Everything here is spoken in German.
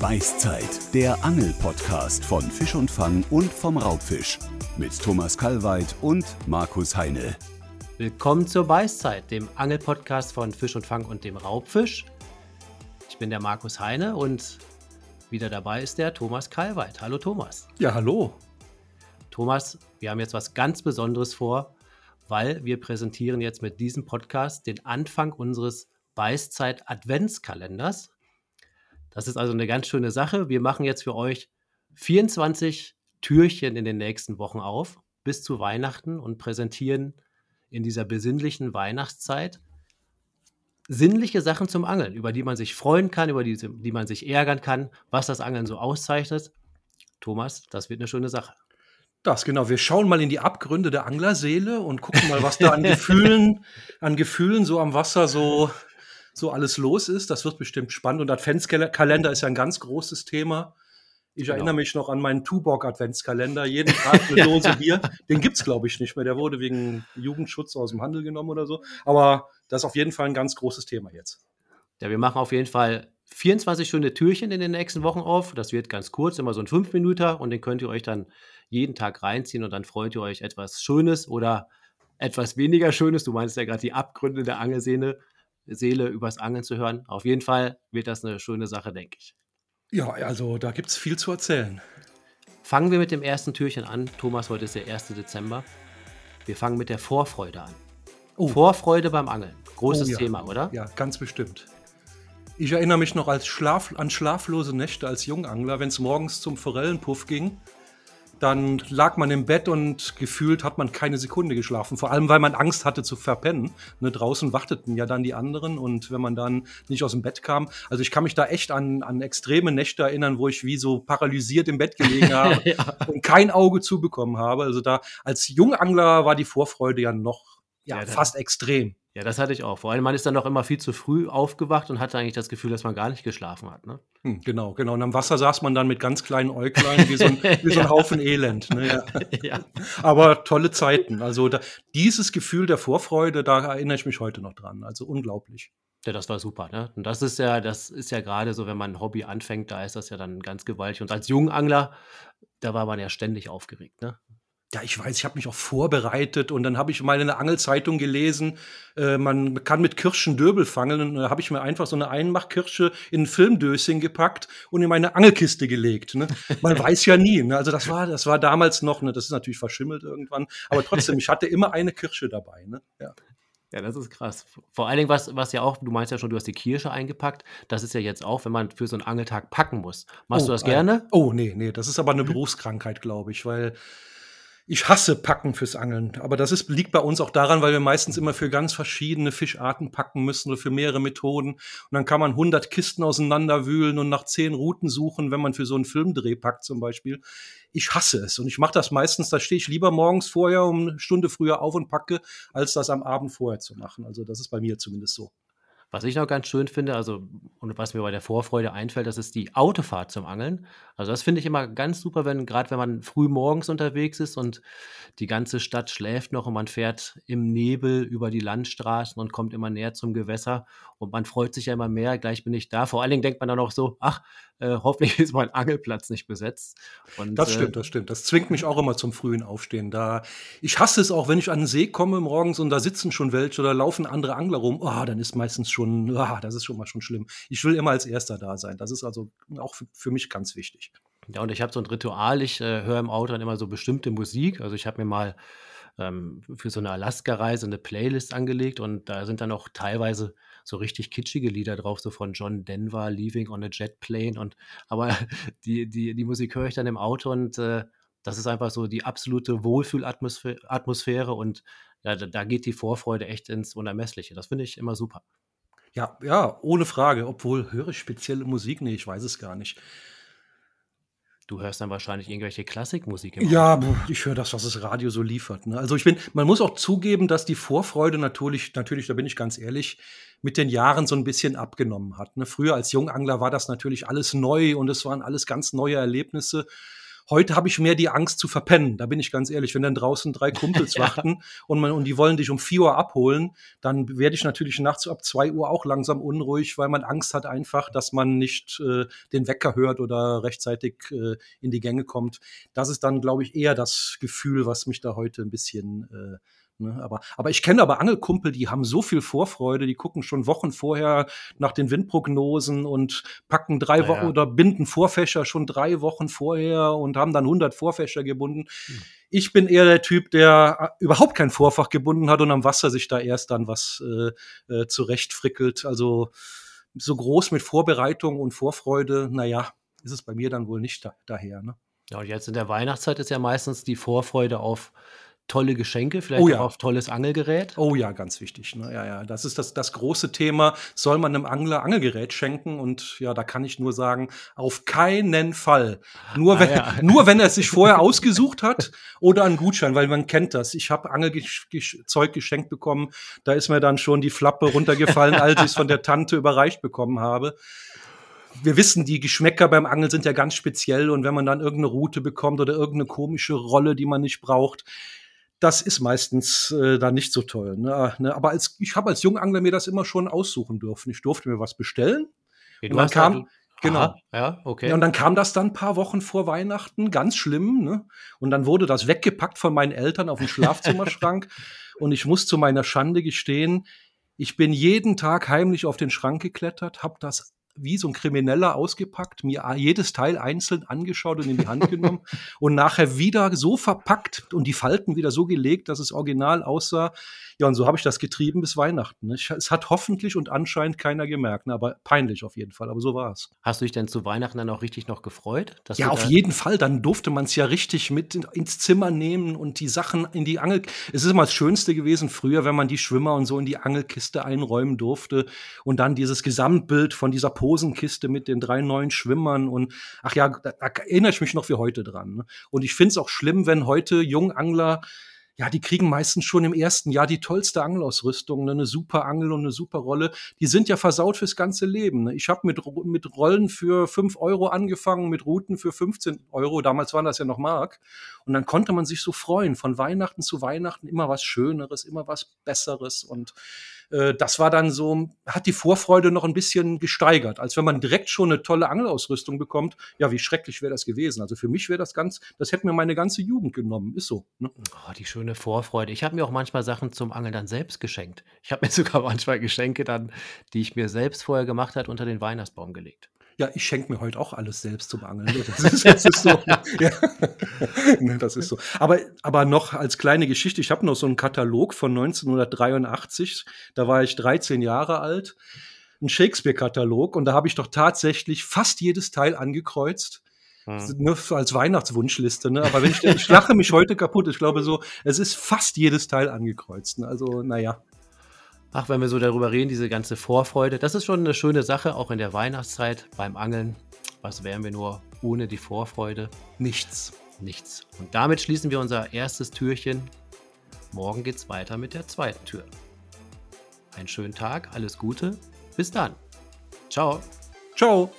Beißzeit, der Angel-Podcast von Fisch und Fang und vom Raubfisch. Mit Thomas Kalweit und Markus Heine. Willkommen zur Beißzeit, dem Angel-Podcast von Fisch und Fang und dem Raubfisch. Ich bin der Markus Heine und wieder dabei ist der Thomas Kalweit. Hallo Thomas. Ja, hallo. Thomas, wir haben jetzt was ganz Besonderes vor, weil wir präsentieren jetzt mit diesem Podcast den Anfang unseres Beißzeit-Adventskalenders. Das ist also eine ganz schöne Sache. Wir machen jetzt für euch 24 Türchen in den nächsten Wochen auf bis zu Weihnachten und präsentieren in dieser besinnlichen Weihnachtszeit sinnliche Sachen zum Angeln, über die man sich freuen kann, über die, die man sich ärgern kann, was das Angeln so auszeichnet. Thomas, das wird eine schöne Sache. Das, genau. Wir schauen mal in die Abgründe der Anglerseele und gucken mal, was da an Gefühlen, an Gefühlen so am Wasser so so alles los ist. Das wird bestimmt spannend. Und Adventskalender ist ja ein ganz großes Thema. Ich genau. erinnere mich noch an meinen Tuborg Adventskalender. Jeden Tag eine Dose Bier. Den gibt es, glaube ich, nicht mehr. Der wurde wegen Jugendschutz aus dem Handel genommen oder so. Aber das ist auf jeden Fall ein ganz großes Thema jetzt. Ja, wir machen auf jeden Fall 24 schöne Türchen in den nächsten Wochen auf. Das wird ganz kurz, immer so ein 5 Minuten und den könnt ihr euch dann jeden Tag reinziehen und dann freut ihr euch etwas Schönes oder etwas weniger Schönes. Du meinst ja gerade die Abgründe der Angelsehne Seele übers Angeln zu hören. Auf jeden Fall wird das eine schöne Sache, denke ich. Ja, also da gibt es viel zu erzählen. Fangen wir mit dem ersten Türchen an. Thomas, heute ist der 1. Dezember. Wir fangen mit der Vorfreude an. Oh. Vorfreude beim Angeln. Großes oh, ja. Thema, oder? Ja, ganz bestimmt. Ich erinnere mich noch als Schlaf, an schlaflose Nächte als Jungangler, wenn es morgens zum Forellenpuff ging dann lag man im Bett und gefühlt hat man keine Sekunde geschlafen. Vor allem, weil man Angst hatte zu verpennen. Ne, draußen warteten ja dann die anderen und wenn man dann nicht aus dem Bett kam. Also ich kann mich da echt an, an extreme Nächte erinnern, wo ich wie so paralysiert im Bett gelegen habe ja. und kein Auge zubekommen habe. Also da als Jungangler war die Vorfreude ja noch ja, ja fast extrem. Ja, das hatte ich auch. Vor allem, man ist dann noch immer viel zu früh aufgewacht und hatte eigentlich das Gefühl, dass man gar nicht geschlafen hat. Ne? Hm, genau, genau. Und am Wasser saß man dann mit ganz kleinen Äuglein wie so ein, wie so ein Haufen Elend. Ne? Ja. ja. Aber tolle Zeiten. Also da, dieses Gefühl der Vorfreude, da erinnere ich mich heute noch dran. Also unglaublich. Ja, das war super, ne? Und das ist ja, das ist ja gerade so, wenn man ein Hobby anfängt, da ist das ja dann ganz gewaltig. Und als Jungangler, da war man ja ständig aufgeregt, ne? Ja, ich weiß, ich habe mich auch vorbereitet und dann habe ich mal in der Angelzeitung gelesen, äh, man kann mit Kirschen Döbel fangen und da habe ich mir einfach so eine Einmachkirsche in ein Filmdöschen gepackt und in meine Angelkiste gelegt. Ne? Man weiß ja nie. Ne? Also das war, das war damals noch, ne? das ist natürlich verschimmelt irgendwann, aber trotzdem, ich hatte immer eine Kirsche dabei. Ne? Ja. Ja, das ist krass. Vor allen Dingen, was, was ja auch, du meinst ja schon, du hast die Kirsche eingepackt. Das ist ja jetzt auch, wenn man für so einen Angeltag packen muss. Machst oh, du das gerne? Äh, oh, nee, nee, das ist aber eine Berufskrankheit, glaube ich, weil ich hasse Packen fürs Angeln. Aber das ist, liegt bei uns auch daran, weil wir meistens immer für ganz verschiedene Fischarten packen müssen oder für mehrere Methoden. Und dann kann man 100 Kisten auseinanderwühlen und nach 10 Routen suchen, wenn man für so einen Filmdreh packt zum Beispiel. Ich hasse es. Und ich mache das meistens, da stehe ich lieber morgens vorher um eine Stunde früher auf und packe, als das am Abend vorher zu machen. Also das ist bei mir zumindest so. Was ich noch ganz schön finde, also und was mir bei der Vorfreude einfällt, das ist die Autofahrt zum Angeln. Also das finde ich immer ganz super, wenn gerade wenn man früh morgens unterwegs ist und die ganze Stadt schläft noch und man fährt im Nebel über die Landstraßen und kommt immer näher zum Gewässer und man freut sich ja immer mehr, gleich bin ich da. Vor allen Dingen denkt man dann auch so, ach, äh, hoffentlich ist mein Angelplatz nicht besetzt. Und, das stimmt, äh, das stimmt. Das zwingt mich auch immer zum frühen Aufstehen. Da ich hasse es auch, wenn ich an den See komme morgens und da sitzen schon welche oder laufen andere Angler rum. Oh, dann ist meistens schon, oh, das ist schon mal schon schlimm. Ich will immer als Erster da sein. Das ist also auch für, für mich ganz wichtig. Ja, und ich habe so ein Ritual. Ich äh, höre im Auto dann immer so bestimmte Musik. Also ich habe mir mal ähm, für so eine Alaska-Reise eine Playlist angelegt und da sind dann auch teilweise so richtig kitschige Lieder drauf, so von John Denver, Leaving on a Jet Plane. Und aber die, die, die Musik höre ich dann im Auto und äh, das ist einfach so die absolute Wohlfühlatmosphäre und ja, da, geht die Vorfreude echt ins Unermessliche. Das finde ich immer super. Ja, ja, ohne Frage. Obwohl höre ich spezielle Musik? Nee, ich weiß es gar nicht. Du hörst dann wahrscheinlich irgendwelche Klassikmusik. Im ja, ich höre das, was das Radio so liefert. Ne? Also ich bin, man muss auch zugeben, dass die Vorfreude natürlich, natürlich, da bin ich ganz ehrlich, mit den Jahren so ein bisschen abgenommen hat. Ne? Früher als Jungangler war das natürlich alles neu und es waren alles ganz neue Erlebnisse. Heute habe ich mehr die Angst zu verpennen. Da bin ich ganz ehrlich. Wenn dann draußen drei Kumpels Ja. warten und, man, und die wollen dich um 4 Uhr abholen, dann werde ich natürlich nachts ab 2 Uhr auch langsam unruhig, weil man Angst hat einfach, dass man nicht äh, den Wecker hört oder rechtzeitig äh, in die Gänge kommt. Das ist dann, glaube ich, eher das Gefühl, was mich da heute ein bisschen äh, Ne, aber, aber ich kenne aber Angelkumpel, die haben so viel Vorfreude, die gucken schon Wochen vorher nach den Windprognosen und packen drei Ja, Wochen ja. oder binden Vorfächer schon drei Wochen vorher und haben dann 100 Vorfächer gebunden. Hm. Ich bin eher der Typ, der äh, überhaupt kein Vorfach gebunden hat und am Wasser sich da erst dann was äh, äh, zurechtfrickelt. Also so groß mit Vorbereitung und Vorfreude, naja, ist es bei mir dann wohl nicht da, daher. Ne? Ja, und jetzt in der Weihnachtszeit ist ja meistens die Vorfreude auf tolle Geschenke, vielleicht Oh auch ja. auf tolles Angelgerät. Oh ja, ganz wichtig. Ne? Ja, ja, das ist das, das große Thema. Soll man einem Angler Angelgerät schenken? Und ja, da kann ich nur sagen, auf keinen Fall. Nur Ah, wenn, ja. nur wenn er es sich vorher ausgesucht hat oder einen Gutschein, weil man kennt das. Ich habe Angelzeug geschenkt bekommen. Da ist mir dann schon die Flappe runtergefallen, als ich es von der Tante überreicht bekommen habe. Wir wissen, die Geschmäcker beim Angeln sind ja ganz speziell und wenn man dann irgendeine Route bekommt oder irgendeine komische Rolle, die man nicht braucht, das ist meistens äh, dann nicht so toll. Ne? Ne? Aber als, ich habe als Jungangler mir das immer schon aussuchen dürfen. Ich durfte mir was bestellen. Ja, Und dann kam- du- genau. Aha, ja, okay. Ja, und dann kam das dann ein paar Wochen vor Weihnachten, ganz schlimm. Ne? Und dann wurde das weggepackt von meinen Eltern auf den Schlafzimmerschrank. und ich muss zu meiner Schande gestehen, ich bin jeden Tag heimlich auf den Schrank geklettert, habe das wie so ein Krimineller ausgepackt, mir jedes Teil einzeln angeschaut und in die Hand genommen und nachher wieder so verpackt und die Falten wieder so gelegt, dass es original aussah. Ja, und so habe ich das getrieben bis Weihnachten. Ne? Es hat hoffentlich und anscheinend keiner gemerkt, ne? aber peinlich auf jeden Fall. Aber so war es. Hast du dich denn zu Weihnachten dann auch richtig noch gefreut? Ja, auf jeden Fall. Dann durfte man es ja richtig mit in, ins Zimmer nehmen und die Sachen in die Angel. Es ist immer das Schönste gewesen früher, wenn man die Schwimmer und so in die Angelkiste einräumen durfte und dann dieses Gesamtbild von dieser Posenkiste mit den drei neuen Schwimmern und ach ja, da, da erinnere ich mich noch wie heute dran. Ne? Und ich finde es auch schlimm, wenn heute Jungangler ja, die kriegen meistens schon im ersten Jahr die tollste Angelausrüstung, ne, eine super Angel und eine super Rolle. Die sind ja versaut fürs ganze Leben. Ne. Ich habe mit, mit Rollen für 5 Euro angefangen, mit Routen für 15 Euro. Damals waren das ja noch Mark. Und dann konnte man sich so freuen, von Weihnachten zu Weihnachten immer was Schöneres, immer was Besseres. Und äh, das war dann so, hat die Vorfreude noch ein bisschen gesteigert, als wenn man direkt schon eine tolle Angelausrüstung bekommt. Ja, wie schrecklich wäre das gewesen. Also für mich wäre das ganz, das hätte mir meine ganze Jugend genommen. Ist so. Ne? Oh, die schöne Vorfreude. Ich habe mir auch manchmal Sachen zum Angeln dann selbst geschenkt. Ich habe mir sogar manchmal Geschenke dann, die ich mir selbst vorher gemacht hat, unter den Weihnachtsbaum gelegt. Ja, ich schenke mir heute auch alles selbst zum Angeln. ne? Das ist, das ist so. Ja. Ne, das ist so. Aber, aber noch als kleine Geschichte, ich habe noch so einen Katalog von 1983. Da war ich 13 Jahre alt. Ein Shakespeare-Katalog. Und da habe ich doch tatsächlich fast jedes Teil angekreuzt. Hm. Nur so als Weihnachtswunschliste, ne? Aber wenn ich, ich lache mich heute kaputt. Ich glaube so, es ist fast jedes Teil angekreuzt. Ne? Also, naja. Ach, wenn wir so darüber reden, diese ganze Vorfreude, das ist schon eine schöne Sache, auch in der Weihnachtszeit beim Angeln. Was wären wir nur ohne die Vorfreude? Nichts. Nichts. Und damit schließen wir unser erstes Türchen. Morgen geht's weiter mit der zweiten Tür. Einen schönen Tag, alles Gute, bis dann. Ciao. Ciao.